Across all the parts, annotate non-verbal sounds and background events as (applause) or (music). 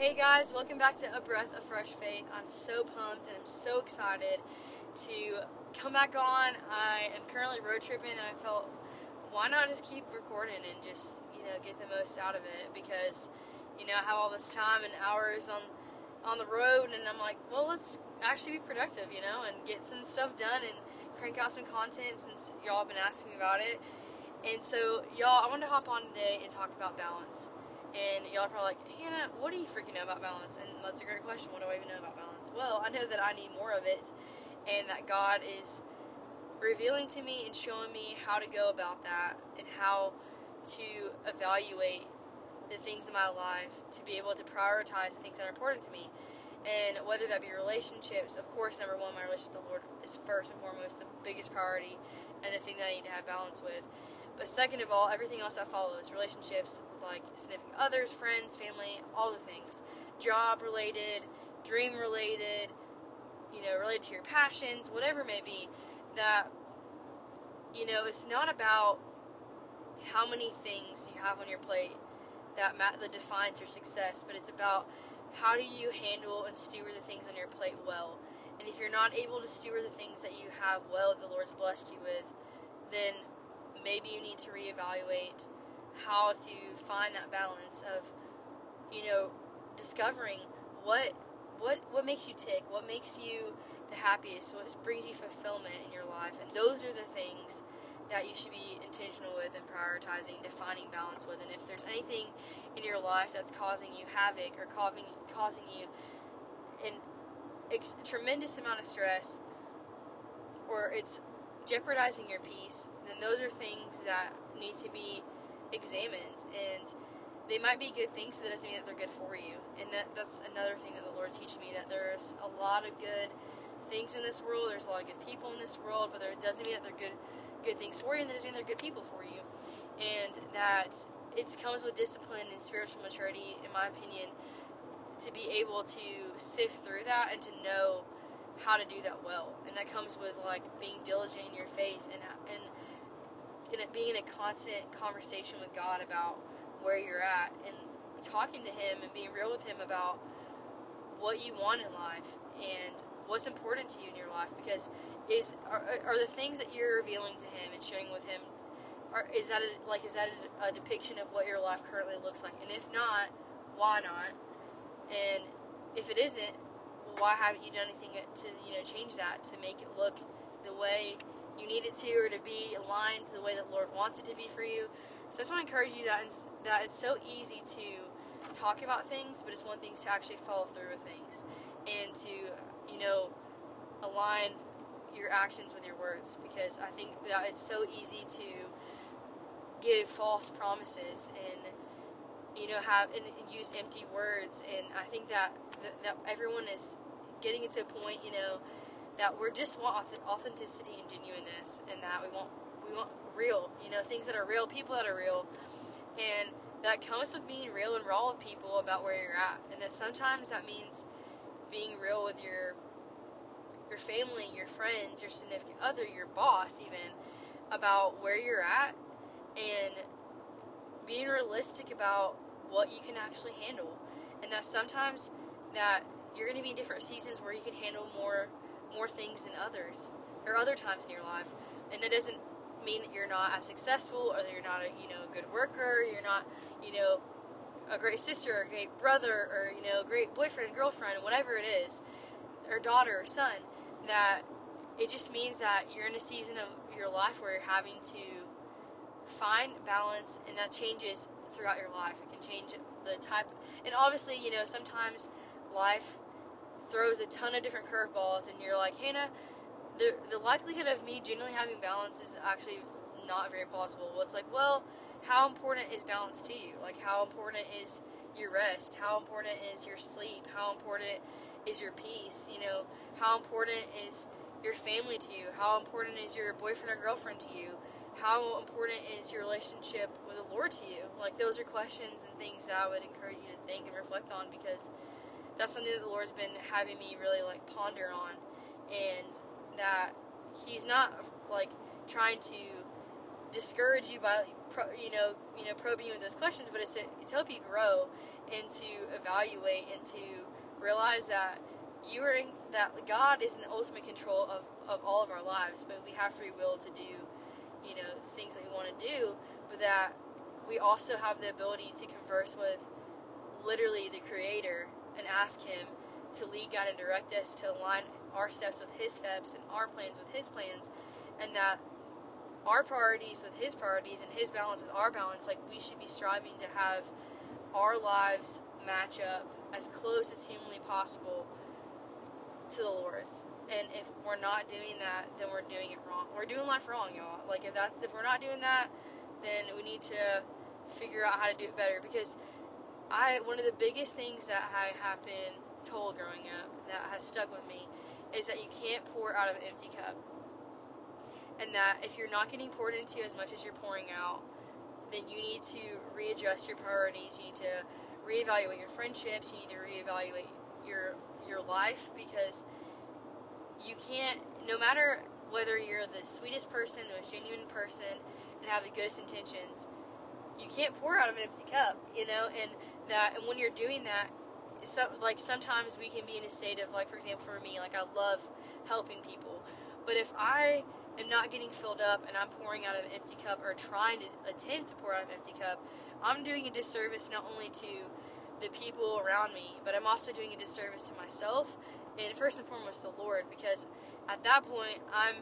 Hey guys, welcome back to A Breath of Fresh Faith. I'm so pumped and I'm so excited to come back on. I am currently road tripping and I felt why not just keep recording and just, you know, get the most out of it because, you know, I have all this time and hours on on the road and I'm like, well, let's actually be productive, you know, and get some stuff done and crank out some content since y'all have been asking me about it. And so, y'all, I wanted to hop on today and talk about balance. And y'all are probably like, Hannah, what do you freaking know about balance? And that's a great question. What do I even know about balance? Well, I know that I need more of it, and that God is revealing to me and showing me how to go about that and how to evaluate the things in my life to be able to prioritize the things that are important to me. And whether that be relationships, of course, number one, my relationship with the Lord is first and foremost the biggest priority and the thing that I need to have balance with. But second of all, everything else that follows relationships with like significant others, friends, family, all the things, job related, dream related, you know, related to your passions, whatever it may be, that, you know, it's not about how many things you have on your plate that, that defines your success, but it's about how do you handle and steward the things on your plate well. And if you're not able to steward the things that you have well, the Lord's blessed you with, then maybe you need to reevaluate how to find that balance of, you know, discovering what what what makes you tick, what makes you the happiest, what brings you fulfillment in your life, and those are the things that you should be intentional with and prioritizing, defining balance with. And if there's anything in your life that's causing you havoc or causing causing you an ex- tremendous amount of stress, or it's jeopardizing your peace, then those are things that need to be examined. And they might be good things, but that doesn't mean that they're good for you. And that that's another thing that the Lord's teaching me that there's a lot of good things in this world. There's a lot of good people in this world, but it doesn't mean that they're good good things for you, and that doesn't mean they're good people for you. And that it comes with discipline and spiritual maturity, in my opinion, to be able to sift through that and to know how to do that well. And that comes with like being diligent in your faith and and being in a constant conversation with God about where you're at and talking to Him and being real with Him about what you want in life and what's important to you in your life because is are, are the things that you're revealing to Him and sharing with Him are, is that a, like is that a, a depiction of what your life currently looks like and if not why not and if it isn't why haven't you done anything to you know change that to make it look the way you need it to or to be aligned to the way that Lord wants it to be for you. So I just want to encourage you that it's, that it's so easy to talk about things, but it's one thing to actually follow through with things and to you know align your actions with your words because I think that it's so easy to give false promises and you know have and use empty words. And I think that that everyone is getting to a point, you know, that we're just want authenticity and genuineness, and that we want we want real, you know, things that are real, people that are real, and that comes with being real and raw with people about where you're at, and that sometimes that means being real with your your family, your friends, your significant other, your boss, even about where you're at, and being realistic about what you can actually handle, and that sometimes that you're going to be in different seasons where you can handle more more things than others or other times in your life. And that doesn't mean that you're not as successful or that you're not a you know a good worker you're not you know a great sister or a great brother or you know a great boyfriend girlfriend whatever it is or daughter or son that it just means that you're in a season of your life where you're having to find balance and that changes throughout your life it can change the type and obviously you know sometimes life throws a ton of different curveballs, and you're like, Hannah, the the likelihood of me genuinely having balance is actually not very possible. Well, it's like, well, how important is balance to you? Like, how important is your rest? How important is your sleep? How important is your peace? You know, how important is your family to you? How important is your boyfriend or girlfriend to you? How important is your relationship with the Lord to you? Like, those are questions and things that I would encourage you to think and reflect on because that's something that the Lord's been having me really like ponder on, and that He's not like trying to discourage you by you know you know probing you with those questions, but it's to, to help you grow and to evaluate and to realize that you are in, that God is in the ultimate control of, of all of our lives, but we have free will to do, you know, things that we want to do, but that we also have the ability to converse with literally the Creator and ask Him to lead, guide, and direct us to align our steps with His steps and our plans with His plans, and that our priorities with His priorities and His balance with our balance, like we should be striving to have our lives match up as close as humanly possible to the Lord's. And if we're not doing that, then we're doing it wrong. We're doing life wrong, y'all. Like if that's if we're not doing that, then we need to figure out how to do it better because I one of the biggest things that I have been told growing up that has stuck with me is that you can't pour out of an empty cup. And that if you're not getting poured into as much as you're pouring out, then you need to readjust your priorities. You need to reevaluate your friendships. You need to reevaluate your your life because you can't. No matter whether you're the sweetest person, the most genuine person, and have the goodest intentions, you can't pour out of an empty cup. You know, and that and when you're doing that, so like sometimes we can be in a state of like, for example, for me, like I love helping people, but if I am not getting filled up and I'm pouring out of an empty cup or trying to attempt to pour out of an empty cup, I'm doing a disservice not only to the people around me, but I'm also doing a disservice to myself and first and foremost the Lord because at that point I'm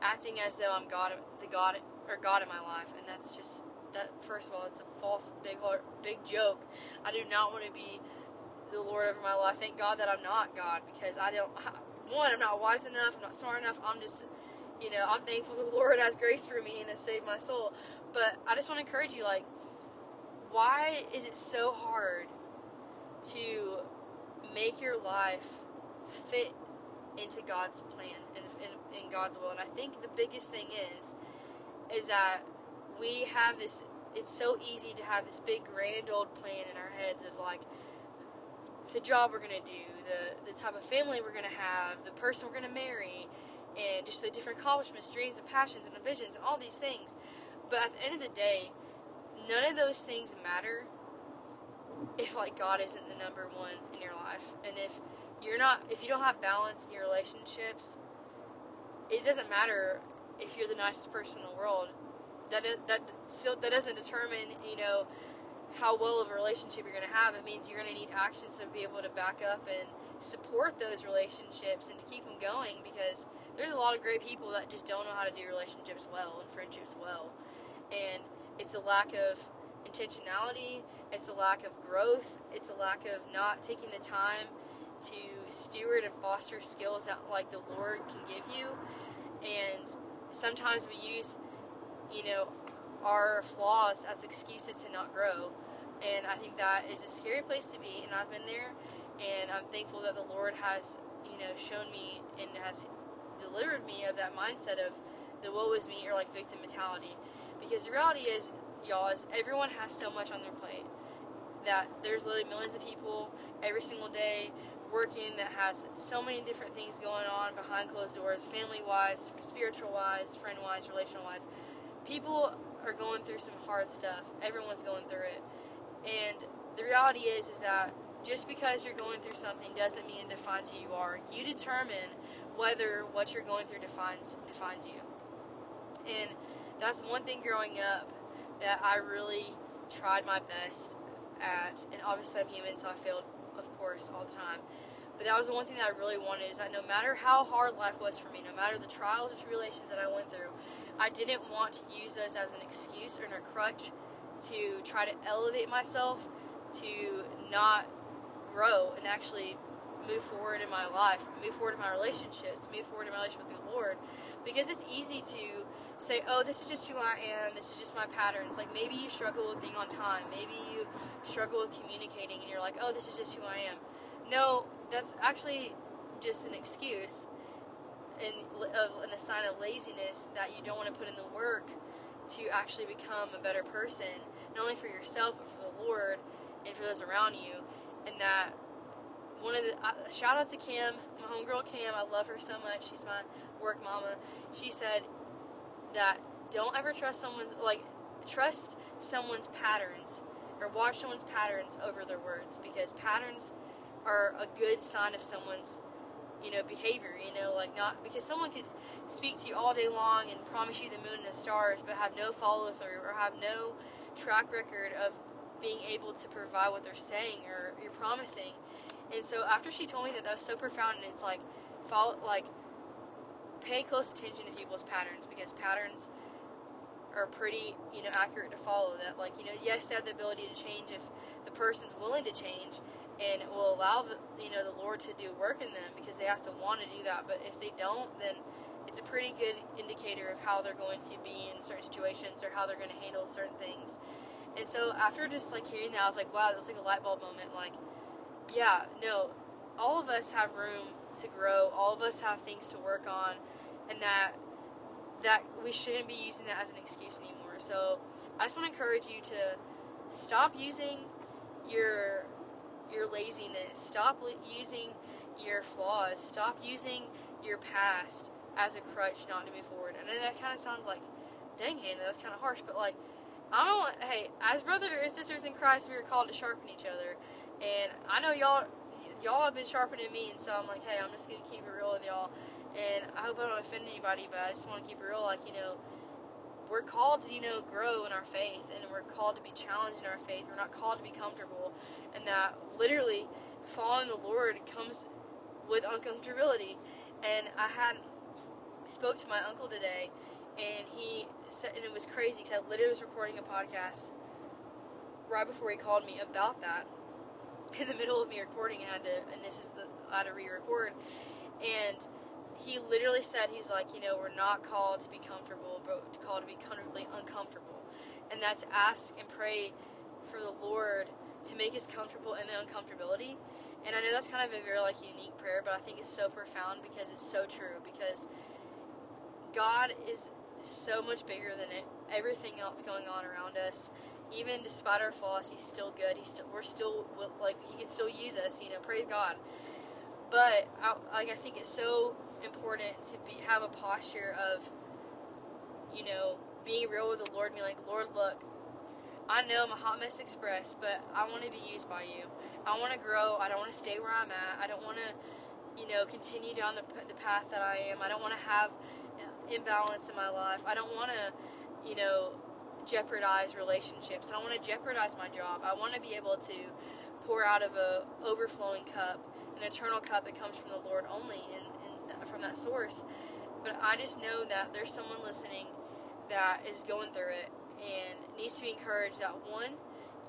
acting as though I'm God, the God or God in my life, and that's just that. First of all, it's a false big big joke. I do not want to be the Lord over my life. Thank God that I'm not God because I don't. One, I'm not wise enough. I'm not smart enough. I'm just you know, I'm thankful the Lord has grace for me and has saved my soul. But I just want to encourage you, like, why is it so hard to make your life fit into God's plan and in, God's will? And I think the biggest thing is, is that we have this. It's so easy to have this big grand old plan in our heads of like the job we're gonna do, the the type of family we're gonna have, the person we're gonna marry, and just the different accomplishments, dreams, and passions, and visions, and all these things. But at the end of the day, none of those things matter if like God isn't the number one in your life, and if you're not, if you don't have balance in your relationships, it doesn't matter if you're the nicest person in the world. That that still that doesn't determine you know how well of a relationship you're going to have. It means you're going to need actions to be able to back up and support those relationships and to keep them going because there's a lot of great people that just don't know how to do relationships well and friendships well. And it's a lack of intentionality, it's a lack of growth, it's a lack of not taking the time to steward and foster skills that like the Lord can give you. And sometimes we use, you know, our flaws as excuses to not grow. And I think that is a scary place to be and I've been there and I'm thankful that the Lord has, you know, shown me and has delivered me of that mindset of the woe is me or like victim mentality. Because the reality is, y'all, is everyone has so much on their plate that there's literally millions of people every single day working that has so many different things going on behind closed doors, family wise, spiritual wise, friend wise, relational wise. People are going through some hard stuff. Everyone's going through it. And the reality is is that just because you're going through something doesn't mean it defines who you are. You determine whether what you're going through defines defines you. And that's one thing growing up that I really tried my best at. And obviously I'm human, so I failed, of course, all the time. But that was the one thing that I really wanted is that no matter how hard life was for me, no matter the trials or tribulations that I went through, I didn't want to use those as an excuse or a crutch to try to elevate myself, to not grow and actually move forward in my life, move forward in my relationships, move forward in my relationship with the Lord. Because it's easy to say, oh, this is just who I am, this is just my patterns. Like maybe you struggle with being on time, maybe you struggle with communicating, and you're like, oh, this is just who I am. No, that's actually just an excuse and, a sign of laziness that you don't want to put in the work to actually become a better person, not only for yourself, but for the Lord and for those around you. And that one of the uh, shout out to Kim, my homegirl Kim. I love her so much. She's my work mama. She said that don't ever trust someone's like trust someone's patterns or watch someone's patterns over their words because patterns are a good sign of someone's you know behavior you know like not because someone could speak to you all day long and promise you the moon and the stars but have no follow through or have no track record of being able to provide what they're saying or you're promising. And so after she told me that that was so profound and it's like follow like pay close attention to people's patterns because patterns are pretty, you know, accurate to follow. That, like, you know, yes, they have the ability to change if the person's willing to change, and it will allow, the, you know, the Lord to do work in them because they have to want to do that. But if they don't, then it's a pretty good indicator of how they're going to be in certain situations or how they're going to handle certain things. And so after just like hearing that, I was like, wow, that was like a light bulb moment. Like, yeah, no, all of us have room to grow. All of us have things to work on, and that that we shouldn't be using that as an excuse anymore. So I just want to encourage you to stop using your your laziness. Stop using your flaws. Stop using your past as a crutch not to move forward. And that kind of sounds like, dang, Hannah, that's kind of harsh. But like, I don't. Hey, as brothers and sisters in Christ, we are called to sharpen each other. And I know y'all y'all have been sharpening me, and so I'm like, hey, I'm just gonna keep it real with y'all. And I hope I don't offend anybody, but I just want to keep it real. Like, you know, we're called to, you know, grow in our faith, and we're called to be challenged in our faith. We're not called to be comfortable, and that literally following the Lord comes with uncomfortability. And I had spoke to my uncle today, and he said, and it was crazy because I literally was recording a podcast right before he called me about that (laughs) in the middle of me recording and had to and this is the I had to re-record. And he literally said he's like you know we're not called to be comfortable but called to be comfortably uncomfortable. And that's ask and pray for the Lord to make us comfortable in the uncomfortability. And I know that's kind of a very like unique prayer but I think it's so profound because it's so true because God is so much bigger than it, everything else going on around us even despite our flaws, he's still good. He's still, we're still like he can still use us. You know, praise God. But I, like I think it's so important to be have a posture of, you know, being real with the Lord. Being like, Lord, look, I know I'm a hot mess express, but I want to be used by you. I want to grow. I don't want to stay where I'm at. I don't want to, you know, continue down the, the path that I am. I don't want to have uh, imbalance in my life. I don't want to, you know, jeopardize relationships. I want to jeopardize my job. I want to be able to pour out of a overflowing cup, an eternal cup that comes from the Lord only, and, and from that source. But I just know that there's someone listening that is going through it and needs to be encouraged that one,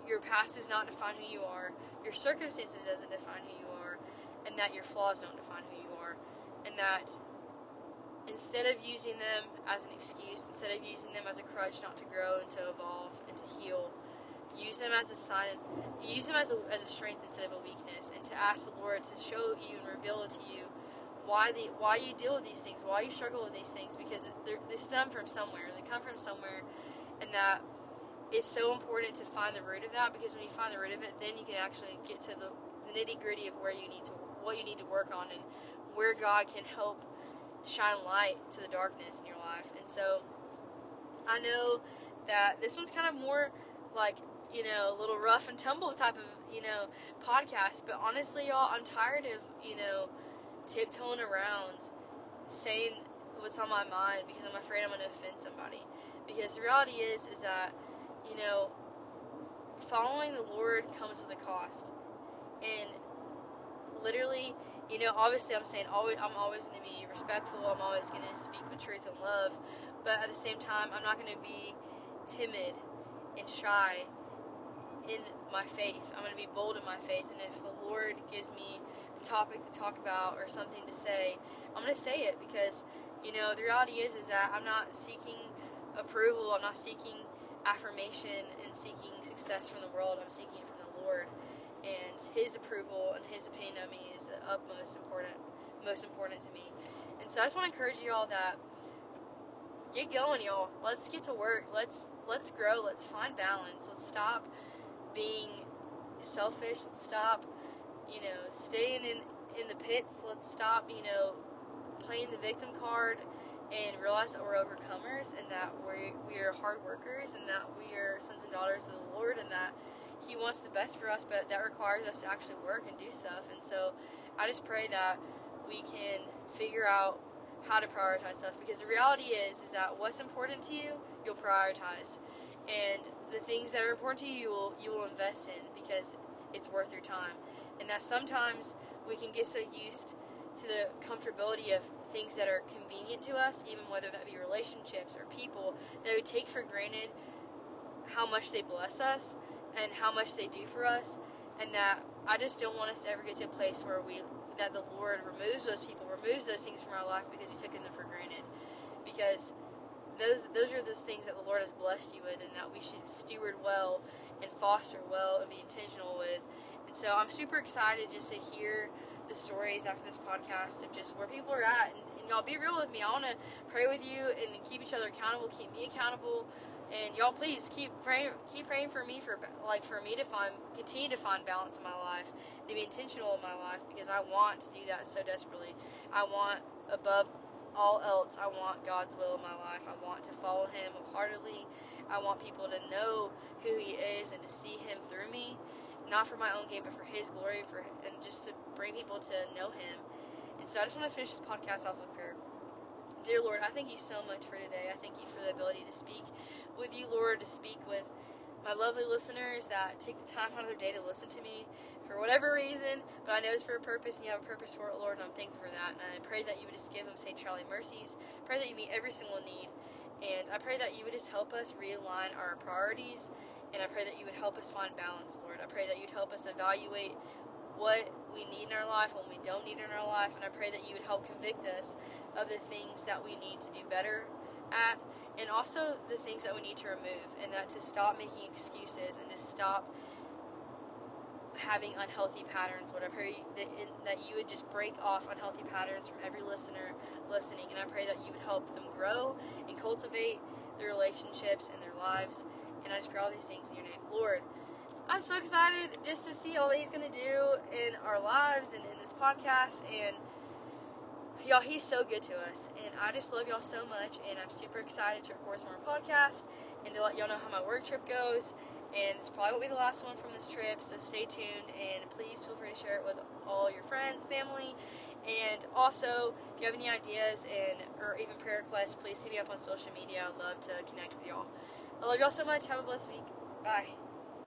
your past does not define who you are, your circumstances doesn't define who you are, and that your flaws don't define who you are, and that instead of using them as an excuse, instead of using them as a crutch not to grow and to evolve and to heal, use them as a sign, use them as a, as a strength instead of a weakness, and to ask the Lord to show you and reveal to you why the why you deal with these things, why you struggle with these things, because they stem from somewhere, they come from somewhere, and that it's so important to find the root of that because when you find the root of it, then you can actually get to the, the nitty gritty of where you need to what you need to work on and where God can help shine light to the darkness in your life. And so I know that this one's kind of more like, you know, a little rough and tumble type of, you know, podcast. But honestly, y'all, I'm tired of, you know, tiptoeing around saying what's on my mind because I'm afraid I'm going to offend somebody. Because the reality is, is that, you know, following the Lord comes with a cost. And literally, you know, obviously I'm saying always I'm always going to be respectful. I'm always going to speak with truth and love, but at the same time, I'm not going to be timid and shy in my faith. I'm going to be bold in my faith, and if the Lord gives me a topic to talk about or something to say, I'm going to say it because you know the reality is is that I'm not seeking approval. I'm not seeking affirmation and seeking success from the world. I'm seeking it from the Lord and his approval and his opinion of me is the utmost important, most important to me. And so I just want to encourage you all that get going, y'all. Let's get to work. Let's let's grow. Let's find balance. Let's stop being selfish. Let's stop, you know, staying in in the pits. Let's stop, you know, playing the victim card and realize that we're overcomers and that we we are hard workers and that we are sons and daughters of the Lord and He wants the best for us, but that requires us to actually work and do stuff. And so I just pray that we can figure out how to prioritize stuff because the reality is is that what's important to you, you'll prioritize. And the things that are important to you, you will you will invest in because it's worth your time. And that sometimes we can get so used to the comfortability of things that are convenient to us, even whether that be relationships or people, that we take for granted how much they bless us and how much they do for us, and that I just don't want us to ever get to a place where we that the Lord removes those people, removes those things from our life because we took them for granted. Because those those are those things that the Lord has blessed you with, and that we should steward well and foster well and be intentional with. And so I'm super excited just to hear the stories after this podcast of just where people are at. And, and y'all be real with me. I want to pray with you and keep each other accountable, keep me accountable. And y'all, please keep praying, keep praying for me for like for me to find, continue to find balance in my life, to be intentional in my life because I want to do that so desperately. I want above all else, I want God's will in my life. I want to follow Him wholeheartedly. I want people to know who He is and to see Him through me not for my own gain, but for His glory, for and just to bring people to know Him. And so I just want to finish this podcast off with prayer. Dear Lord, I thank you so much for today. I thank you for the ability to speak with you, Lord, to speak with my lovely listeners that take the time out of their day to listen to me for whatever reason, but I know it's for a purpose and you have a purpose for it, Lord, and I'm thankful for that. And I pray that you would just give them safe Charlie mercies. Pray that you meet every single need. And I pray that you would just help us realign our priorities and I pray that you would help us find balance, Lord. I pray that you'd help us evaluate what we need in our life, what we don't need in our life, and I pray that you would help convict us of the things that we need to do better at, and also the things that we need to remove, and that to stop making excuses and to stop having unhealthy patterns. whatever pray that, in, that you would just break off unhealthy patterns from every listener listening, and I pray that you would help them grow and cultivate their relationships and their lives and I just pray all these things in your name. Lord, I'm so excited just to see all that He's going to do in our lives and in this podcast. And y'all, He's so good to us. And I just love y'all so much. And I'm super excited to record some more podcasts and to let y'all know how my work trip goes. And this probably won't be the last one from this trip, so stay tuned. And please feel free to share it with all your friends, family. And also, if you have any ideas and or even prayer requests, please hit me up on social media. I'd love to connect with y'all. I love y'all so much. Have a blessed week. Bye.